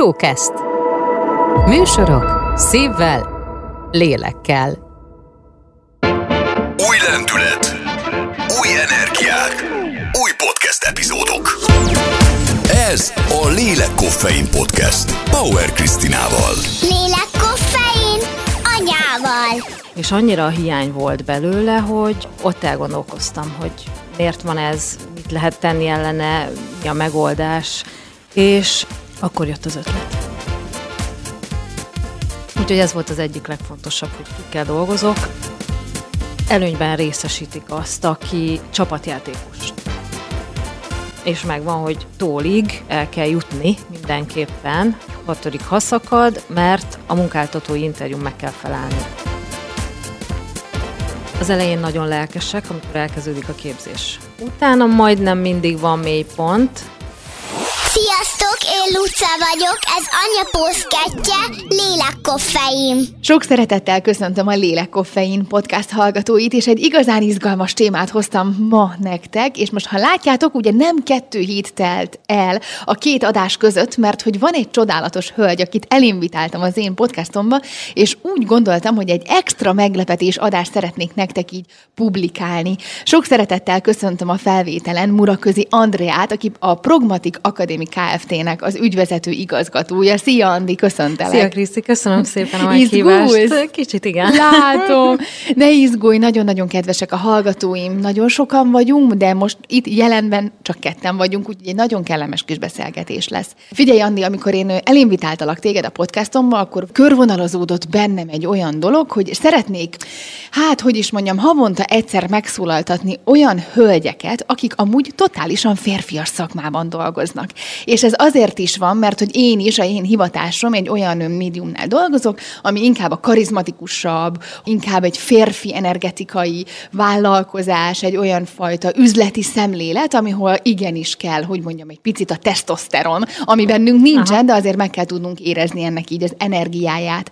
Showcast. Műsorok szívvel, lélekkel. Új lendület, új energiák, új podcast epizódok. Ez a Lélek Koffein Podcast Bauer Krisztinával. Lélek koffein anyával. És annyira a hiány volt belőle, hogy ott elgondolkoztam, hogy miért van ez, mit lehet tenni ellene, mi a megoldás, és akkor jött az ötlet. Úgyhogy ez volt az egyik legfontosabb, hogy kikkel dolgozok. Előnyben részesítik azt, aki csapatjátékos. És megvan, hogy tólig el kell jutni mindenképpen, hatodik haszakad, mert a munkáltatói interjún meg kell felelni. Az elején nagyon lelkesek, amikor elkezdődik a képzés. Utána majdnem mindig van mélypont, Sziasztok, én Luca vagyok, ez Anya Puszkettje, Lélek koffein. Sok szeretettel köszöntöm a Lélek Koffein podcast hallgatóit, és egy igazán izgalmas témát hoztam ma nektek, és most ha látjátok, ugye nem kettő hét telt el a két adás között, mert hogy van egy csodálatos hölgy, akit elinvitáltam az én podcastomba, és úgy gondoltam, hogy egy extra meglepetés adást szeretnék nektek így publikálni. Sok szeretettel köszöntöm a felvételen Muraközi Andreát, aki a Progmatik Akadémi Kft-nek az ügyvezető igazgatója. Szia, Andi, köszöntelek! Szia Kriszti, köszönöm szépen a meghívást. Izgulsz? Kicsit igen. Látom. Ne izgulj, nagyon-nagyon kedvesek a hallgatóim. Nagyon sokan vagyunk, de most itt jelenben csak ketten vagyunk, úgyhogy egy nagyon kellemes kis beszélgetés lesz. Figyelj, Andi, amikor én elinvitáltalak téged a podcastomba, akkor körvonalazódott bennem egy olyan dolog, hogy szeretnék, hát, hogy is mondjam, havonta egyszer megszólaltatni olyan hölgyeket, akik amúgy totálisan férfias szakmában dolgoznak. És ez azért is van, mert hogy én is, a én hivatásom egy olyan médiumnál dolgozok, ami inkább a karizmatikusabb, inkább egy férfi energetikai vállalkozás, egy olyan fajta üzleti szemlélet, amihol igenis kell, hogy mondjam, egy picit a tesztoszteron, ami bennünk nincsen, Aha. de azért meg kell tudnunk érezni ennek így az energiáját.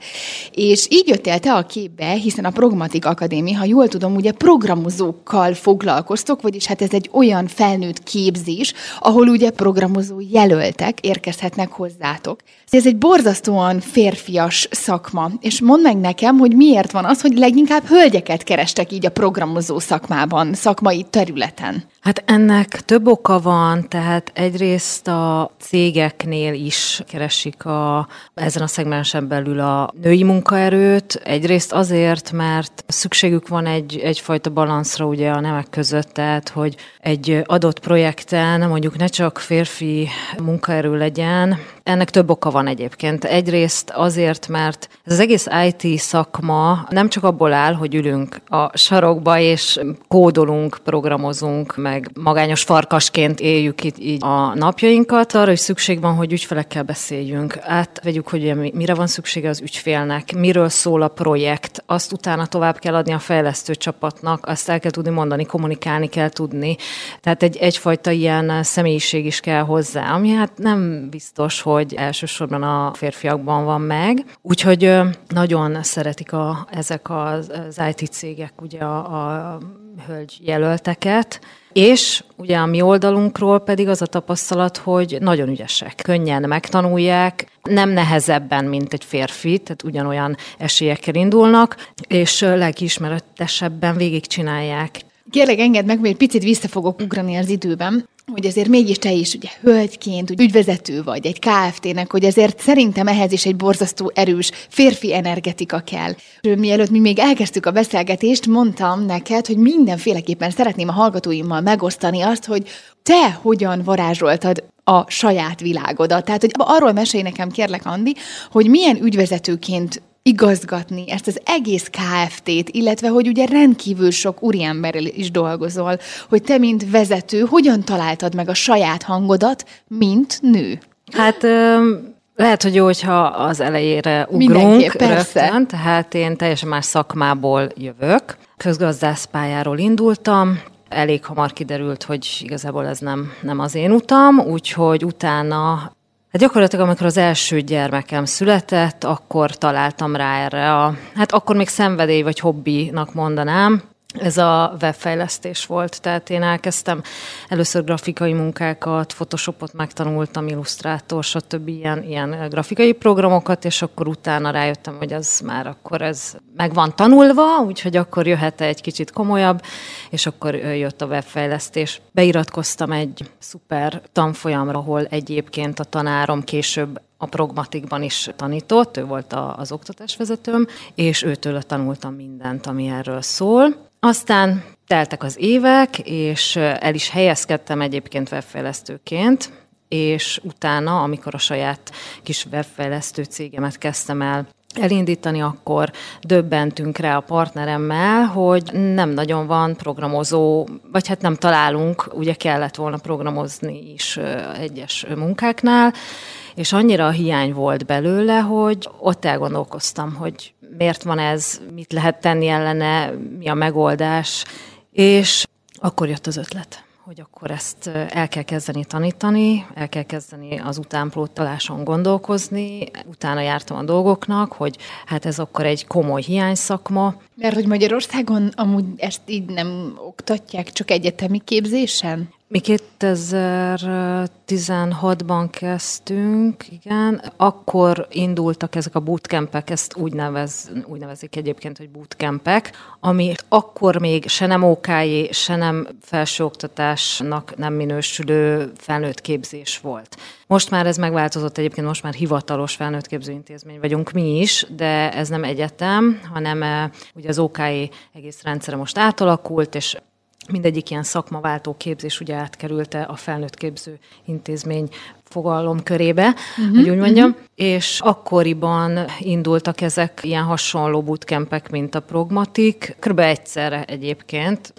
És így jöttél te a képbe, hiszen a Progmatik Akadémia, ha jól tudom, ugye programozókkal foglalkoztok, vagyis hát ez egy olyan felnőtt képzés, ahol ugye programozó jelöltek érkezhetnek hozzátok. Ez egy borzasztóan férfias szakma, és mondd meg nekem, hogy miért van az, hogy leginkább hölgyeket kerestek így a programozó szakmában, szakmai területen. Hát ennek több oka van, tehát egyrészt a cégeknél is keresik a, ezen a szegmensen belül a női munkaerőt, egyrészt azért, mert szükségük van egy, egyfajta balanszra ugye a nemek között, tehát hogy egy adott projekten mondjuk ne csak férfi munkaerő legyen, ennek több oka van egyébként. Egyrészt azért, mert az egész IT szakma nem csak abból áll, hogy ülünk a sarokba és kódolunk, programozunk, meg magányos farkasként éljük itt így a napjainkat. Arra is szükség van, hogy ügyfelekkel beszéljünk. Átvegyük, hogy mire van szüksége az ügyfélnek, miről szól a projekt, azt utána tovább kell adni a fejlesztő csapatnak, azt el kell tudni mondani, kommunikálni kell tudni. Tehát egy, egyfajta ilyen személyiség is kell hozzá, ami hát nem biztos, hogy elsősorban a férfiakban van meg. Úgyhogy nagyon szeretik a, ezek az, az IT cégek ugye a, a hölgy jelölteket, és ugye a mi oldalunkról pedig az a tapasztalat, hogy nagyon ügyesek, könnyen megtanulják, nem nehezebben, mint egy férfi, tehát ugyanolyan esélyekkel indulnak, és lelkiismeretesebben végigcsinálják. Kérlek, engedd meg, egy picit vissza fogok ugrani az időben hogy azért mégis te is ugye hölgyként, úgy ügyvezető vagy egy KFT-nek, hogy azért szerintem ehhez is egy borzasztó erős férfi energetika kell. Mielőtt mi még elkezdtük a beszélgetést, mondtam neked, hogy mindenféleképpen szeretném a hallgatóimmal megosztani azt, hogy te hogyan varázsoltad a saját világodat. Tehát, hogy arról mesélj nekem, kérlek, Andi, hogy milyen ügyvezetőként igazgatni ezt az egész KFT-t, illetve hogy ugye rendkívül sok úriemberrel is dolgozol, hogy te, mint vezető, hogyan találtad meg a saját hangodat, mint nő? Hát lehet, hogy jó, hogyha az elejére ugrunk rögtön, tehát én teljesen más szakmából jövök. Közgazdász pályáról indultam, elég hamar kiderült, hogy igazából ez nem, nem az én utam, úgyhogy utána Hát gyakorlatilag, amikor az első gyermekem született, akkor találtam rá erre a, hát akkor még szenvedély vagy hobbinak mondanám, ez a webfejlesztés volt. Tehát én elkezdtem először grafikai munkákat, Photoshopot megtanultam, Illustrator, stb. Ilyen, ilyen grafikai programokat, és akkor utána rájöttem, hogy az már akkor ez meg van tanulva, úgyhogy akkor jöhet egy kicsit komolyabb, és akkor jött a webfejlesztés. Beiratkoztam egy szuper tanfolyamra, ahol egyébként a tanárom később a progmatikban is tanított, ő volt a, az oktatásvezetőm, és őtől tanultam mindent, ami erről szól. Aztán teltek az évek, és el is helyezkedtem egyébként webfejlesztőként, és utána, amikor a saját kis webfejlesztő cégemet kezdtem el elindítani, akkor döbbentünk rá a partneremmel, hogy nem nagyon van programozó, vagy hát nem találunk, ugye kellett volna programozni is egyes munkáknál, és annyira a hiány volt belőle, hogy ott elgondolkoztam, hogy miért van ez, mit lehet tenni ellene, mi a megoldás, és akkor jött az ötlet hogy akkor ezt el kell kezdeni tanítani, el kell kezdeni az utánpótlaláson gondolkozni, utána jártam a dolgoknak, hogy hát ez akkor egy komoly hiányszakma. Mert hogy Magyarországon amúgy ezt így nem oktatják, csak egyetemi képzésen? Mi 2016-ban kezdtünk, igen, akkor indultak ezek a bootcampek, ezt úgy, nevez, úgy nevezik egyébként, hogy bootcampek, ami akkor még se nem OKJ, se nem felsőoktatásnak nem minősülő felnőtt képzés volt. Most már ez megváltozott, egyébként most már hivatalos felnőtt képzőintézmény vagyunk mi is, de ez nem egyetem, hanem eh, ugye az OKJ egész rendszere most átalakult, és mindegyik ilyen szakmaváltó képzés ugye átkerülte a felnőtt képző intézmény fogalom körébe, uh-huh, hogy úgy mondjam, uh-huh. és akkoriban indultak ezek ilyen hasonló bootcampek, mint a progmatik, kb. egyszerre egyébként.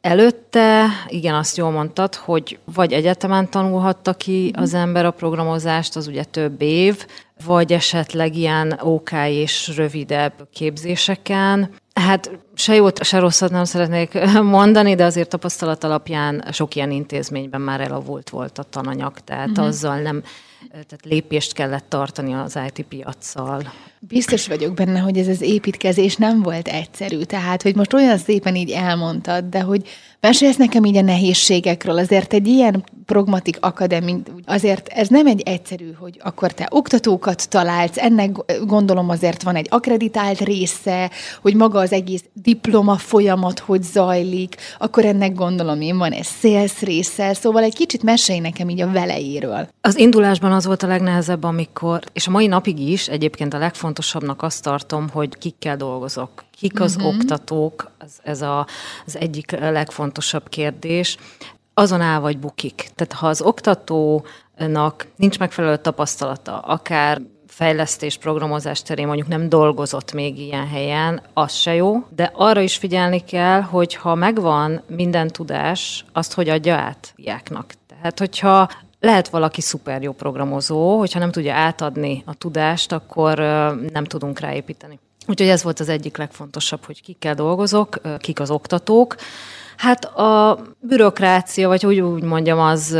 Előtte, igen, azt jól mondtad, hogy vagy egyetemen tanulhatta ki mhm. az ember a programozást, az ugye több év, vagy esetleg ilyen OK és rövidebb képzéseken. Hát se jót, se rosszat nem szeretnék mondani, de azért tapasztalat alapján sok ilyen intézményben már elavult volt a tananyag, tehát uh-huh. azzal nem, tehát lépést kellett tartani az IT piaccal. Biztos vagyok benne, hogy ez az építkezés nem volt egyszerű, tehát, hogy most olyan szépen így elmondtad, de hogy mesélsz nekem így a nehézségekről, azért egy ilyen pragmatik akadémi, azért ez nem egy egyszerű, hogy akkor te oktatókat találsz, ennek gondolom azért van egy akreditált része, hogy maga az egész diploma folyamat hogy zajlik, akkor ennek gondolom én van egy sales része, szóval egy kicsit mesélj nekem így a velejéről. Az indulásban az volt a legnehezebb, amikor, és a mai napig is egyébként a legfontosabbnak azt tartom, hogy kikkel dolgozok, kik az uh-huh. oktatók, az, ez a, az egyik legfontosabb kérdés azon áll vagy bukik. Tehát ha az oktatónak nincs megfelelő tapasztalata, akár fejlesztés, programozás terén mondjuk nem dolgozott még ilyen helyen, az se jó, de arra is figyelni kell, hogy ha megvan minden tudás, azt hogy adja át diáknak. Tehát, hogyha lehet valaki szuper jó programozó, hogyha nem tudja átadni a tudást, akkor nem tudunk ráépíteni. Úgyhogy ez volt az egyik legfontosabb, hogy kikkel dolgozok, kik az oktatók, Hát a bürokrácia, vagy hogy úgy mondjam, az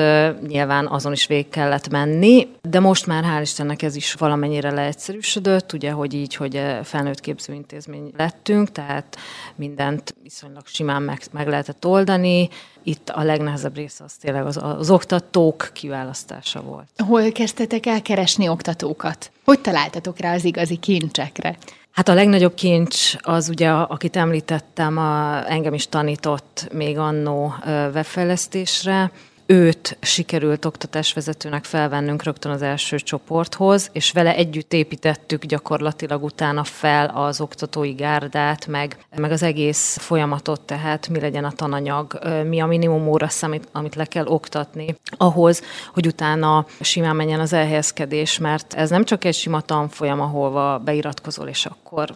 nyilván azon is végig kellett menni, de most már hál' Istennek ez is valamennyire leegyszerűsödött, ugye, hogy így, hogy felnőtt képzőintézmény lettünk, tehát mindent viszonylag simán meg, meg lehetett oldani. Itt a legnehezebb része az tényleg az, az oktatók kiválasztása volt. Hol kezdtetek el keresni oktatókat? Hogy találtatok rá az igazi kincsekre? Hát a legnagyobb kincs az ugye, akit említettem, a, engem is tanított még annó webfejlesztésre, őt sikerült oktatásvezetőnek felvennünk rögtön az első csoporthoz, és vele együtt építettük gyakorlatilag utána fel az oktatói gárdát, meg, meg az egész folyamatot, tehát mi legyen a tananyag, mi a minimum óra amit, amit le kell oktatni, ahhoz, hogy utána simán menjen az elhelyezkedés, mert ez nem csak egy sima tanfolyam, ahol beiratkozol, és akkor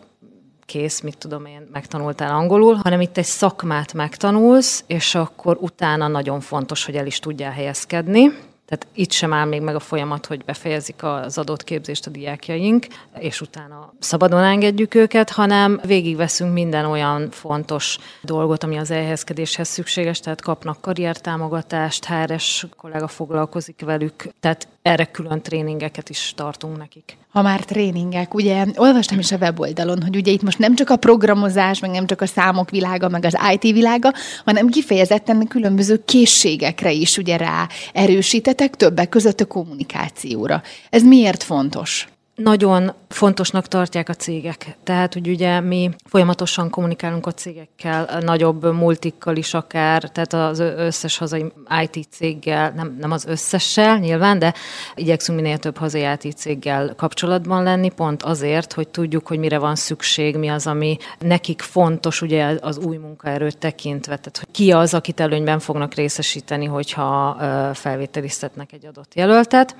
kész, mit tudom én, megtanultál angolul, hanem itt egy szakmát megtanulsz, és akkor utána nagyon fontos, hogy el is tudjál helyezkedni. Tehát itt sem áll még meg a folyamat, hogy befejezik az adott képzést a diákjaink, és utána szabadon engedjük őket, hanem végigveszünk minden olyan fontos dolgot, ami az elhelyezkedéshez szükséges, tehát kapnak karriertámogatást, HRS kollega foglalkozik velük, tehát erre külön tréningeket is tartunk nekik. Ha már tréningek, ugye olvastam is a weboldalon, hogy ugye itt most nem csak a programozás, meg nem csak a számok világa, meg az IT világa, hanem kifejezetten különböző készségekre is ugye rá erősítetek, többek között a kommunikációra. Ez miért fontos? Nagyon fontosnak tartják a cégek. Tehát, hogy ugye mi folyamatosan kommunikálunk a cégekkel, nagyobb multikkal is akár, tehát az összes hazai IT céggel, nem, nem az összessel nyilván, de igyekszünk minél több hazai IT céggel kapcsolatban lenni, pont azért, hogy tudjuk, hogy mire van szükség, mi az, ami nekik fontos, ugye az új munkaerőt tekintve, tehát hogy ki az, akit előnyben fognak részesíteni, hogyha felvételiztetnek egy adott jelöltet.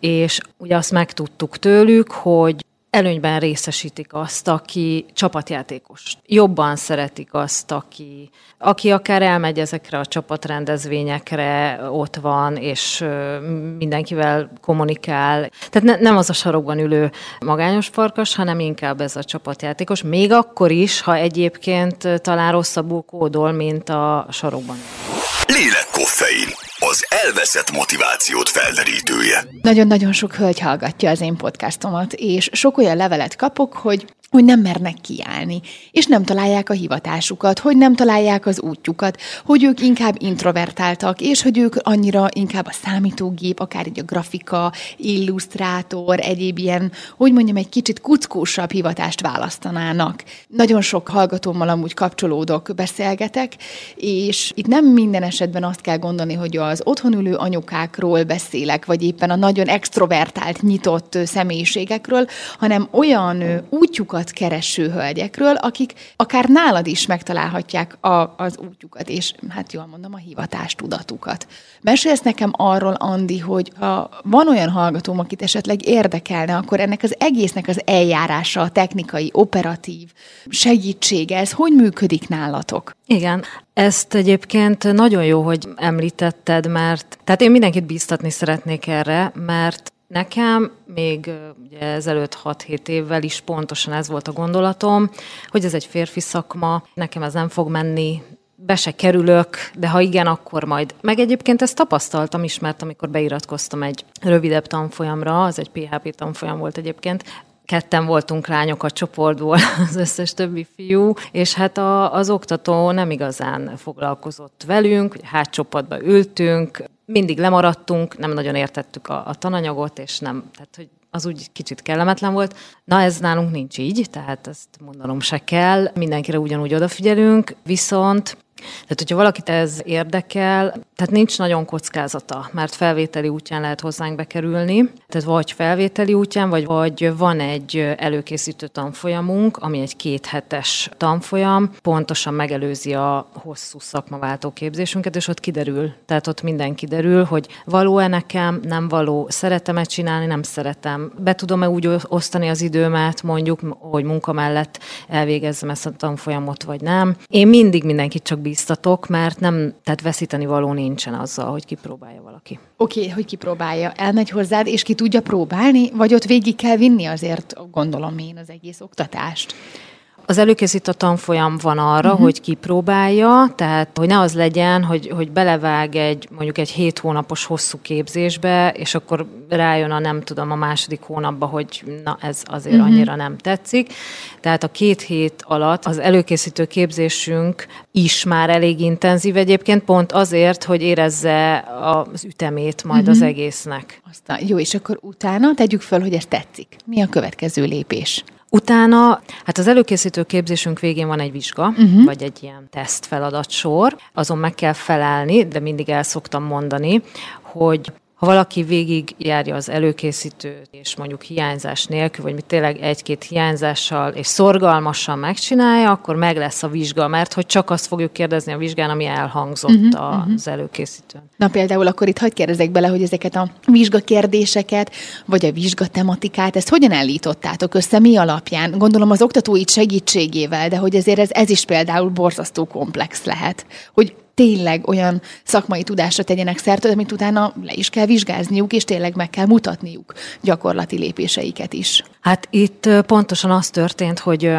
És ugye azt megtudtuk tőlük, tőlük, hogy előnyben részesítik azt, aki csapatjátékos. Jobban szeretik azt, aki, aki akár elmegy ezekre a csapatrendezvényekre, ott van, és mindenkivel kommunikál. Tehát ne, nem az a sarokban ülő magányos farkas, hanem inkább ez a csapatjátékos. Még akkor is, ha egyébként talán rosszabbul kódol, mint a sarokban. Lélekkoffein az elveszett motivációt felderítője. Nagyon-nagyon sok hölgy hallgatja az én podcastomat, és sok olyan levelet kapok, hogy hogy nem mernek kiállni, és nem találják a hivatásukat, hogy nem találják az útjukat, hogy ők inkább introvertáltak, és hogy ők annyira inkább a számítógép, akár így a grafika, illusztrátor, egyéb ilyen, hogy mondjam, egy kicsit kuckósabb hivatást választanának. Nagyon sok hallgatómmal amúgy kapcsolódok, beszélgetek, és itt nem minden esetben azt kell gondolni, hogy az otthon ülő anyukákról beszélek, vagy éppen a nagyon extrovertált, nyitott személyiségekről, hanem olyan útjukat útjukat kereső hölgyekről, akik akár nálad is megtalálhatják a, az útjukat, és hát jól mondom, a hivatástudatukat. Mesélsz nekem arról, Andi, hogy ha van olyan hallgatóm, akit esetleg érdekelne, akkor ennek az egésznek az eljárása, a technikai, operatív segítsége, ez hogy működik nálatok? Igen, ezt egyébként nagyon jó, hogy említetted, mert tehát én mindenkit bíztatni szeretnék erre, mert Nekem még ugye ezelőtt 6-7 évvel is pontosan ez volt a gondolatom, hogy ez egy férfi szakma, nekem ez nem fog menni, be se kerülök, de ha igen, akkor majd. Meg egyébként ezt tapasztaltam is, mert amikor beiratkoztam egy rövidebb tanfolyamra, az egy PHP tanfolyam volt egyébként, ketten voltunk lányok a csoportból, az összes többi fiú, és hát a, az oktató nem igazán foglalkozott velünk, hátcsoportba ültünk, mindig lemaradtunk, nem nagyon értettük a, a tananyagot, és nem, tehát hogy az úgy kicsit kellemetlen volt. Na ez nálunk nincs így, tehát ezt mondanom se kell, mindenkire ugyanúgy odafigyelünk, viszont tehát, hogyha valakit ez érdekel, tehát nincs nagyon kockázata, mert felvételi útján lehet hozzánk bekerülni. Tehát vagy felvételi útján, vagy, vagy van egy előkészítő tanfolyamunk, ami egy kéthetes tanfolyam, pontosan megelőzi a hosszú szakmaváltó képzésünket, és ott kiderül, tehát ott minden kiderül, hogy való-e nekem, nem való, szeretem-e csinálni, nem szeretem, be tudom-e úgy osztani az időmet, mondjuk, hogy munka mellett elvégezzem ezt a tanfolyamot, vagy nem. Én mindig mindenkit csak bíztatok, mert nem, tehát veszíteni való nincsen azzal, hogy kipróbálja valaki. Oké, okay, hogy kipróbálja. Elmegy hozzád, és ki tudja próbálni, vagy ott végig kell vinni azért, gondolom én, az egész oktatást? Az előkészítő tanfolyam van arra, uh-huh. hogy kipróbálja, tehát hogy ne az legyen, hogy, hogy belevág egy mondjuk egy hét hónapos hosszú képzésbe, és akkor rájön a nem tudom a második hónapba, hogy na ez azért uh-huh. annyira nem tetszik. Tehát a két hét alatt az előkészítő képzésünk is már elég intenzív egyébként, pont azért, hogy érezze az ütemét majd uh-huh. az egésznek. Aztán, jó, és akkor utána tegyük föl, hogy ez tetszik. Mi a következő lépés? Utána, hát az előkészítő képzésünk végén van egy vizsga, uh-huh. vagy egy ilyen teszt feladatsor, azon meg kell felelni, de mindig el szoktam mondani, hogy ha valaki végig járja az előkészítőt, és mondjuk hiányzás nélkül, vagy tényleg egy-két hiányzással, és szorgalmasan megcsinálja, akkor meg lesz a vizsga, mert hogy csak azt fogjuk kérdezni a vizsgán, ami elhangzott uh-huh, az uh-huh. előkészítőn. Na például akkor itt hagyd kérdezek bele, hogy ezeket a vizsgakérdéseket, vagy a vizsgatematikát, ezt hogyan állítottátok össze, mi alapján? Gondolom az oktatói segítségével, de hogy ezért ez, ez is például borzasztó komplex lehet. Hogy tényleg olyan szakmai tudásra tegyenek szert, amit utána le is kell vizsgázniuk, és tényleg meg kell mutatniuk gyakorlati lépéseiket is. Hát itt pontosan az történt, hogy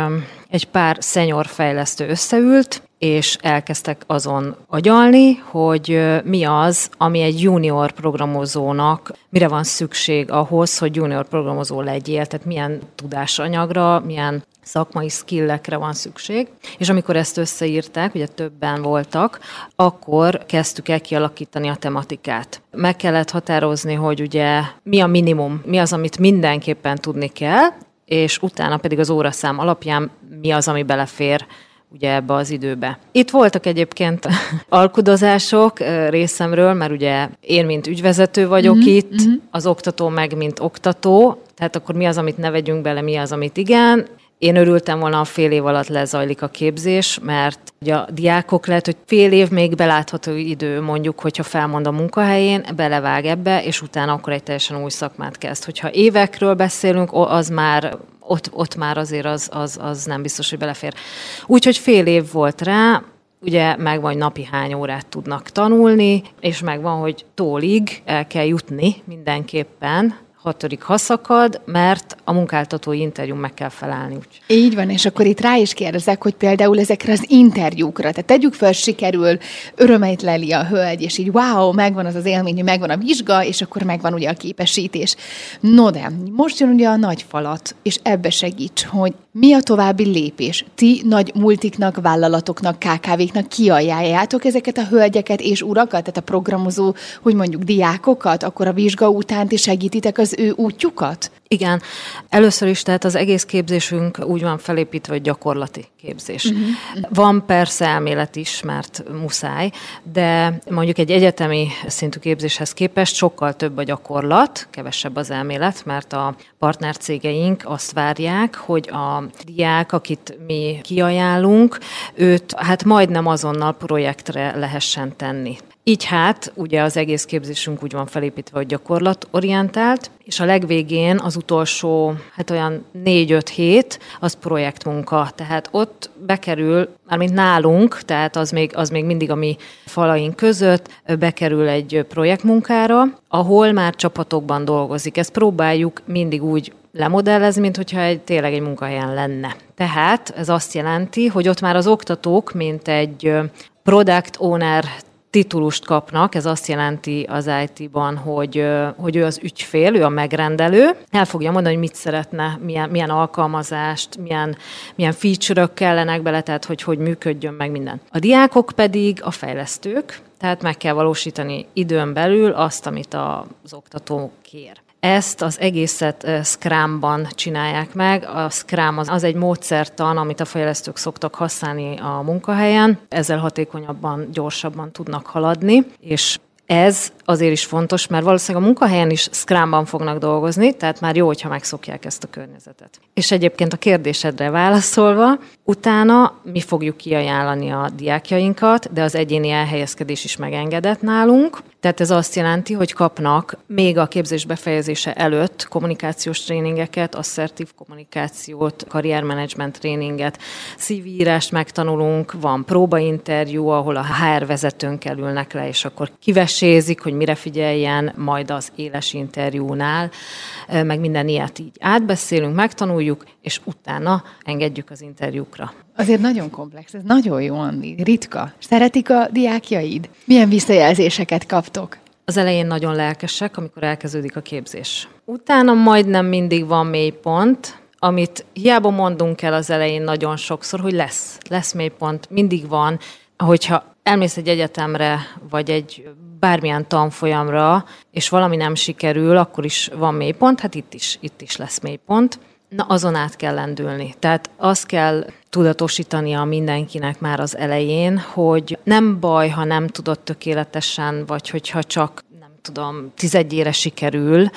egy pár szenyor fejlesztő összeült, és elkezdtek azon agyalni, hogy mi az, ami egy junior programozónak, mire van szükség ahhoz, hogy junior programozó legyél, tehát milyen tudásanyagra, milyen szakmai skillekre van szükség, és amikor ezt összeírták, ugye többen voltak, akkor kezdtük el kialakítani a tematikát. Meg kellett határozni, hogy ugye mi a minimum, mi az, amit mindenképpen tudni kell, és utána pedig az óraszám alapján mi az, ami belefér ugye ebbe az időbe. Itt voltak egyébként alkudozások részemről, mert ugye én, mint ügyvezető vagyok mm-hmm. itt, mm-hmm. az oktató meg, mint oktató, tehát akkor mi az, amit ne vegyünk bele, mi az, amit igen, én örültem volna, a fél év alatt lezajlik a képzés, mert ugye a diákok lehet, hogy fél év még belátható idő, mondjuk, hogyha felmond a munkahelyén, belevág ebbe, és utána akkor egy teljesen új szakmát kezd. Hogyha évekről beszélünk, az már ott, ott már azért az, az, az nem biztos, hogy belefér. Úgyhogy fél év volt rá, ugye megvan, hogy napi hány órát tudnak tanulni, és megvan, hogy tólig el kell jutni mindenképpen, hatodik haszakad, mert a munkáltatói interjú meg kell felelni. Úgy. Így van, és akkor itt rá is kérdezek, hogy például ezekre az interjúkra, tehát tegyük fel, sikerül, örömeit leli a hölgy, és így wow, megvan az az élmény, megvan a vizsga, és akkor megvan ugye a képesítés. No de, most jön ugye a nagy falat, és ebbe segíts, hogy mi a további lépés? Ti nagy multiknak, vállalatoknak, KKV-knak kiajánljátok ezeket a hölgyeket és urakat, tehát a programozó, hogy mondjuk diákokat, akkor a vizsga után ti segítitek az ő útjukat? Igen. Először is, tehát az egész képzésünk úgy van felépítve, hogy gyakorlati képzés. Uh-huh. Van persze elmélet is, mert muszáj, de mondjuk egy egyetemi szintű képzéshez képest sokkal több a gyakorlat, kevesebb az elmélet, mert a partnercégeink azt várják, hogy a diák, akit mi kiajánlunk, őt hát majdnem azonnal projektre lehessen tenni. Így hát, ugye az egész képzésünk úgy van felépítve, hogy gyakorlatorientált, és a legvégén az utolsó, hát olyan négy-öt hét, az projektmunka. Tehát ott bekerül, mármint nálunk, tehát az még, az még mindig a mi falaink között, bekerül egy projektmunkára, ahol már csapatokban dolgozik. Ezt próbáljuk mindig úgy lemodellezni, mint hogyha egy, tényleg egy munkahelyen lenne. Tehát ez azt jelenti, hogy ott már az oktatók, mint egy product owner titulust kapnak, ez azt jelenti az IT-ban, hogy, hogy ő az ügyfél, ő a megrendelő, el fogja mondani, hogy mit szeretne, milyen, milyen alkalmazást, milyen, milyen feature-ök kellenek bele, tehát hogy hogy működjön meg minden. A diákok pedig a fejlesztők, tehát meg kell valósítani időn belül azt, amit az oktató kér. Ezt az egészet Scrumban csinálják meg. A Scrum az, az egy módszertan, amit a fejlesztők szoktak használni a munkahelyen. Ezzel hatékonyabban, gyorsabban tudnak haladni, és ez azért is fontos, mert valószínűleg a munkahelyen is Scrumban fognak dolgozni, tehát már jó, hogyha megszokják ezt a környezetet. És egyébként a kérdésedre válaszolva, utána mi fogjuk kiajánlani a diákjainkat, de az egyéni elhelyezkedés is megengedett nálunk. Tehát ez azt jelenti, hogy kapnak még a képzés befejezése előtt kommunikációs tréningeket, asszertív kommunikációt, karriermenedzsment tréninget, szívírást megtanulunk, van próbainterjú, ahol a HR vezetőnkkel ülnek le, és akkor kivesézik, hogy mire figyeljen majd az éles interjúnál, meg minden ilyet így átbeszélünk, megtanuljuk, és utána engedjük az interjúkra. Azért nagyon komplex, ez nagyon jó, Andi. Ritka. Szeretik a diákjaid? Milyen visszajelzéseket kaptok? Az elején nagyon lelkesek, amikor elkezdődik a képzés. Utána majdnem mindig van mélypont, amit hiába mondunk el az elején nagyon sokszor, hogy lesz, lesz mélypont, mindig van, hogyha elmész egy egyetemre, vagy egy bármilyen tanfolyamra, és valami nem sikerül, akkor is van mélypont, hát itt is, itt is lesz mélypont. Na, azon át kell lendülni. Tehát azt kell tudatosítania mindenkinek már az elején, hogy nem baj, ha nem tudod tökéletesen, vagy hogyha csak, nem tudom, tizedjére sikerül,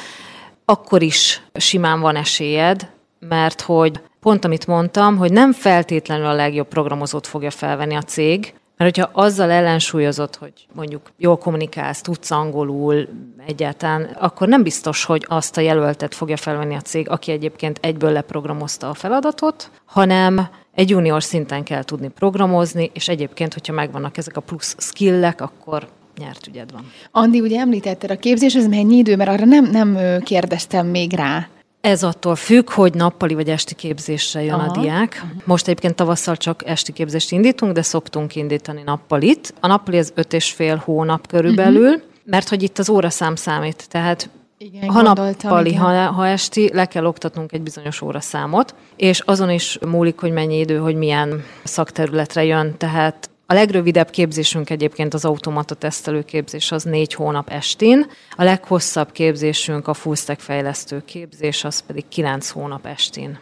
akkor is simán van esélyed, mert hogy pont amit mondtam, hogy nem feltétlenül a legjobb programozót fogja felvenni a cég, mert hogyha azzal ellensúlyozott, hogy mondjuk jól kommunikálsz, tudsz angolul egyáltalán, akkor nem biztos, hogy azt a jelöltet fogja felvenni a cég, aki egyébként egyből leprogramozta a feladatot, hanem egy junior szinten kell tudni programozni, és egyébként, hogyha megvannak ezek a plusz skillek, akkor nyert ügyed van. Andi, ugye említetted a képzés, ez mennyi idő, mert arra nem, nem kérdeztem még rá. Ez attól függ, hogy nappali vagy esti képzésre jön Aha. a diák. Most egyébként tavasszal csak esti képzést indítunk, de szoktunk indítani nappalit. A nappali az öt és fél hónap körülbelül, uh-huh. mert hogy itt az óraszám számít. Tehát Igen, ha nappali, igen. ha, ha esti, le kell oktatnunk egy bizonyos óraszámot, és azon is múlik, hogy mennyi idő, hogy milyen szakterületre jön. Tehát a legrövidebb képzésünk egyébként az automata tesztelő képzés az négy hónap estén, a leghosszabb képzésünk a full stack fejlesztő képzés, az pedig kilenc hónap estén.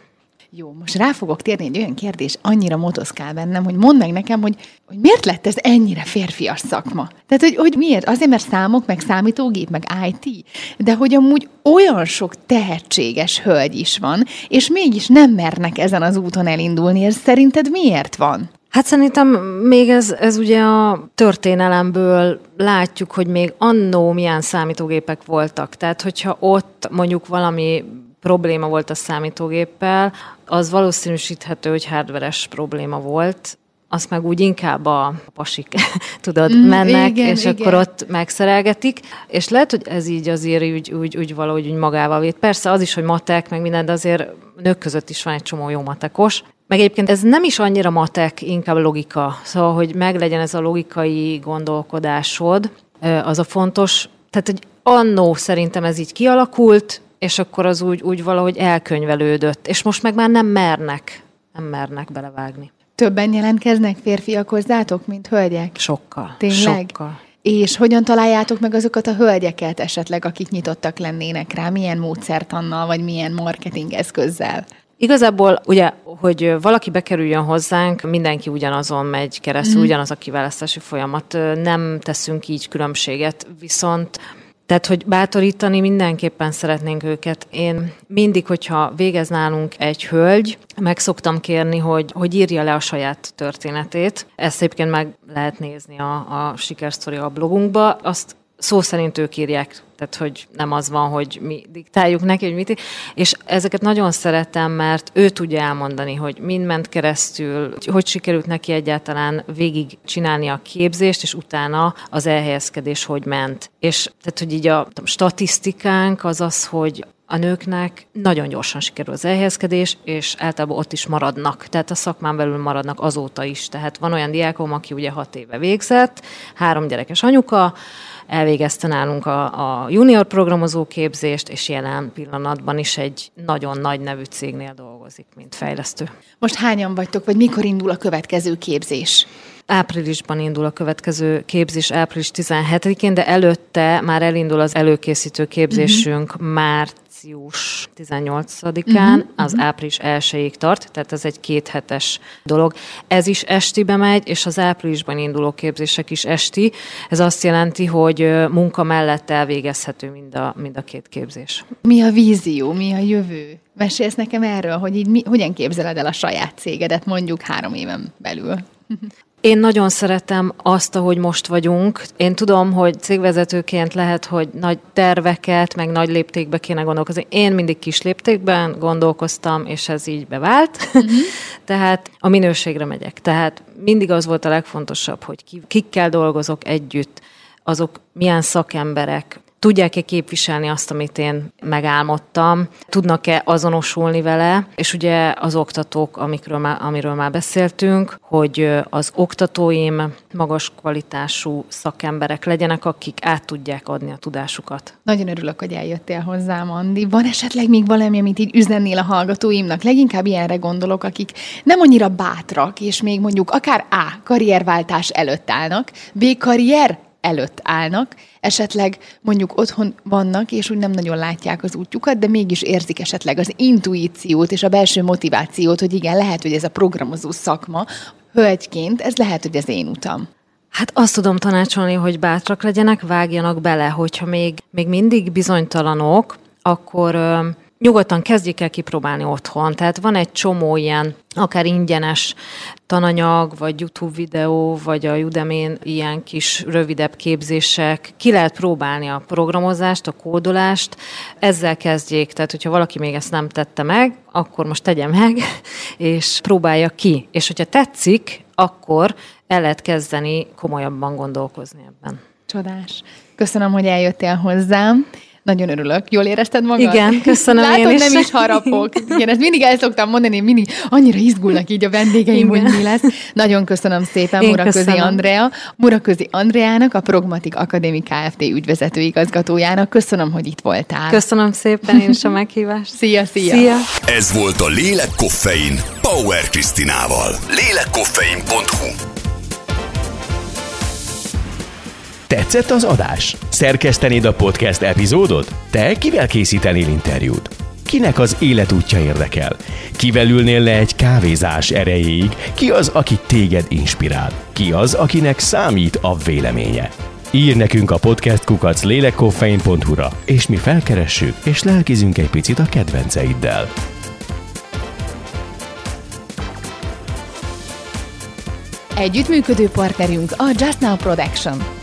Jó, most rá fogok térni egy olyan kérdés, annyira motoszkál bennem, hogy mondd meg nekem, hogy, hogy miért lett ez ennyire férfias szakma? Tehát, hogy, hogy miért? Azért, mert számok, meg számítógép, meg IT, de hogy amúgy olyan sok tehetséges hölgy is van, és mégis nem mernek ezen az úton elindulni. Ez szerinted miért van? Hát szerintem még ez, ez ugye a történelemből látjuk, hogy még annó milyen számítógépek voltak. Tehát, hogyha ott mondjuk valami probléma volt a számítógéppel, az valószínűsíthető, hogy hardveres probléma volt, azt meg úgy inkább a pasik, tudod, Mm, mennek, igen, és igen. akkor ott megszerelgetik, és lehet, hogy ez így azért úgy, úgy, úgy valahogy úgy magával vét. Persze az is, hogy matek, meg minden, de azért nők között is van egy csomó jó matekos. Meg egyébként ez nem is annyira matek, inkább logika. Szóval, hogy meglegyen ez a logikai gondolkodásod, az a fontos. Tehát, hogy annó szerintem ez így kialakult, és akkor az úgy, úgy valahogy elkönyvelődött. És most meg már nem mernek, nem mernek belevágni. Többen jelentkeznek férfiak hozzátok, mint hölgyek? Sokkal. Tényleg? Sokkal. És hogyan találjátok meg azokat a hölgyeket esetleg, akik nyitottak lennének rá? Milyen módszertannal, vagy milyen marketing eszközzel? Igazából ugye, hogy valaki bekerüljön hozzánk, mindenki ugyanazon megy keresztül, mm. ugyanaz a kiválasztási folyamat, nem teszünk így különbséget, viszont tehát, hogy bátorítani mindenképpen szeretnénk őket. Én mindig, hogyha végez nálunk egy hölgy, meg szoktam kérni, hogy, hogy írja le a saját történetét. Ezt egyébként meg lehet nézni a, a sikersztori a blogunkba. Azt szó szerint ők írják, tehát hogy nem az van, hogy mi diktáljuk neki, hogy mit. És ezeket nagyon szeretem, mert ő tudja elmondani, hogy mind ment keresztül, hogy sikerült neki egyáltalán végig csinálni a képzést, és utána az elhelyezkedés hogy ment. És tehát, hogy így a tudom, statisztikánk az az, hogy a nőknek nagyon gyorsan sikerül az elhelyezkedés, és általában ott is maradnak. Tehát a szakmán belül maradnak azóta is. Tehát van olyan diákom, aki ugye hat éve végzett, három gyerekes anyuka, elvégezte nálunk a, a junior programozó képzést, és jelen pillanatban is egy nagyon nagy nevű cégnél dolgozik, mint fejlesztő. Most hányan vagytok, vagy mikor indul a következő képzés? Áprilisban indul a következő képzés, április 17-én, de előtte már elindul az előkészítő képzésünk uh-huh. március 18-án, uh-huh. az április 1-ig tart, tehát ez egy kéthetes dolog. Ez is estibe megy, és az áprilisban induló képzések is esti. Ez azt jelenti, hogy munka mellett elvégezhető mind a, mind a két képzés. Mi a vízió, mi a jövő? Mesélsz nekem erről, hogy így mi, hogyan képzeled el a saját cégedet mondjuk három éven belül? Én nagyon szeretem azt, ahogy most vagyunk. Én tudom, hogy cégvezetőként lehet, hogy nagy terveket, meg nagy léptékbe kéne gondolkozni. Én mindig kis léptékben gondolkoztam, és ez így bevált. Uh-huh. Tehát a minőségre megyek. Tehát mindig az volt a legfontosabb, hogy ki, kikkel dolgozok együtt, azok milyen szakemberek, tudják-e képviselni azt, amit én megálmodtam, tudnak-e azonosulni vele, és ugye az oktatók, amikről már, amiről már beszéltünk, hogy az oktatóim magas kvalitású szakemberek legyenek, akik át tudják adni a tudásukat. Nagyon örülök, hogy eljöttél hozzám, Andi. Van esetleg még valami, amit így üzennél a hallgatóimnak? Leginkább ilyenre gondolok, akik nem annyira bátrak, és még mondjuk akár A. karrierváltás előtt állnak, B. karrier előtt állnak, esetleg mondjuk otthon vannak, és úgy nem nagyon látják az útjukat, de mégis érzik esetleg az intuíciót és a belső motivációt, hogy igen, lehet, hogy ez a programozó szakma, hölgyként, ez lehet, hogy az én utam. Hát azt tudom tanácsolni, hogy bátrak legyenek, vágjanak bele, hogyha még, még mindig bizonytalanok, akkor nyugodtan kezdjék el kipróbálni otthon. Tehát van egy csomó ilyen, akár ingyenes tananyag, vagy YouTube videó, vagy a udemy ilyen kis rövidebb képzések. Ki lehet próbálni a programozást, a kódolást, ezzel kezdjék. Tehát, hogyha valaki még ezt nem tette meg, akkor most tegye meg, és próbálja ki. És hogyha tetszik, akkor el lehet kezdeni komolyabban gondolkozni ebben. Csodás. Köszönöm, hogy eljöttél hozzám. Nagyon örülök. Jól érezted magad? Igen, köszönöm Látod, én is. nem is harapok. Igen, ezt mindig el szoktam mondani, mindig annyira izgulnak így a vendégeim, Igen. hogy mi lesz. Nagyon köszönöm szépen Én Muraközi köszönöm. Andrea, Muraközi Andreának, a Progmatik Akadémi Kft. ügyvezető igazgatójának. Köszönöm, hogy itt voltál. Köszönöm szépen én is a meghívást. Szia, szia! Szia! Ez volt a Lélek Koffein Power Krisztinával. Lélekkoffein.hu Tetszett az adás? Szerkesztenéd a podcast epizódot? Te kivel készítenél interjút? Kinek az életútja érdekel? Kivel ülnél le egy kávézás erejéig? Ki az, aki téged inspirál? Ki az, akinek számít a véleménye? Ír nekünk a podcastkukac lélekkoffein.hu-ra, és mi felkeressük, és lelkizünk egy picit a kedvenceiddel. Együttműködő partnerünk a Just Now Production.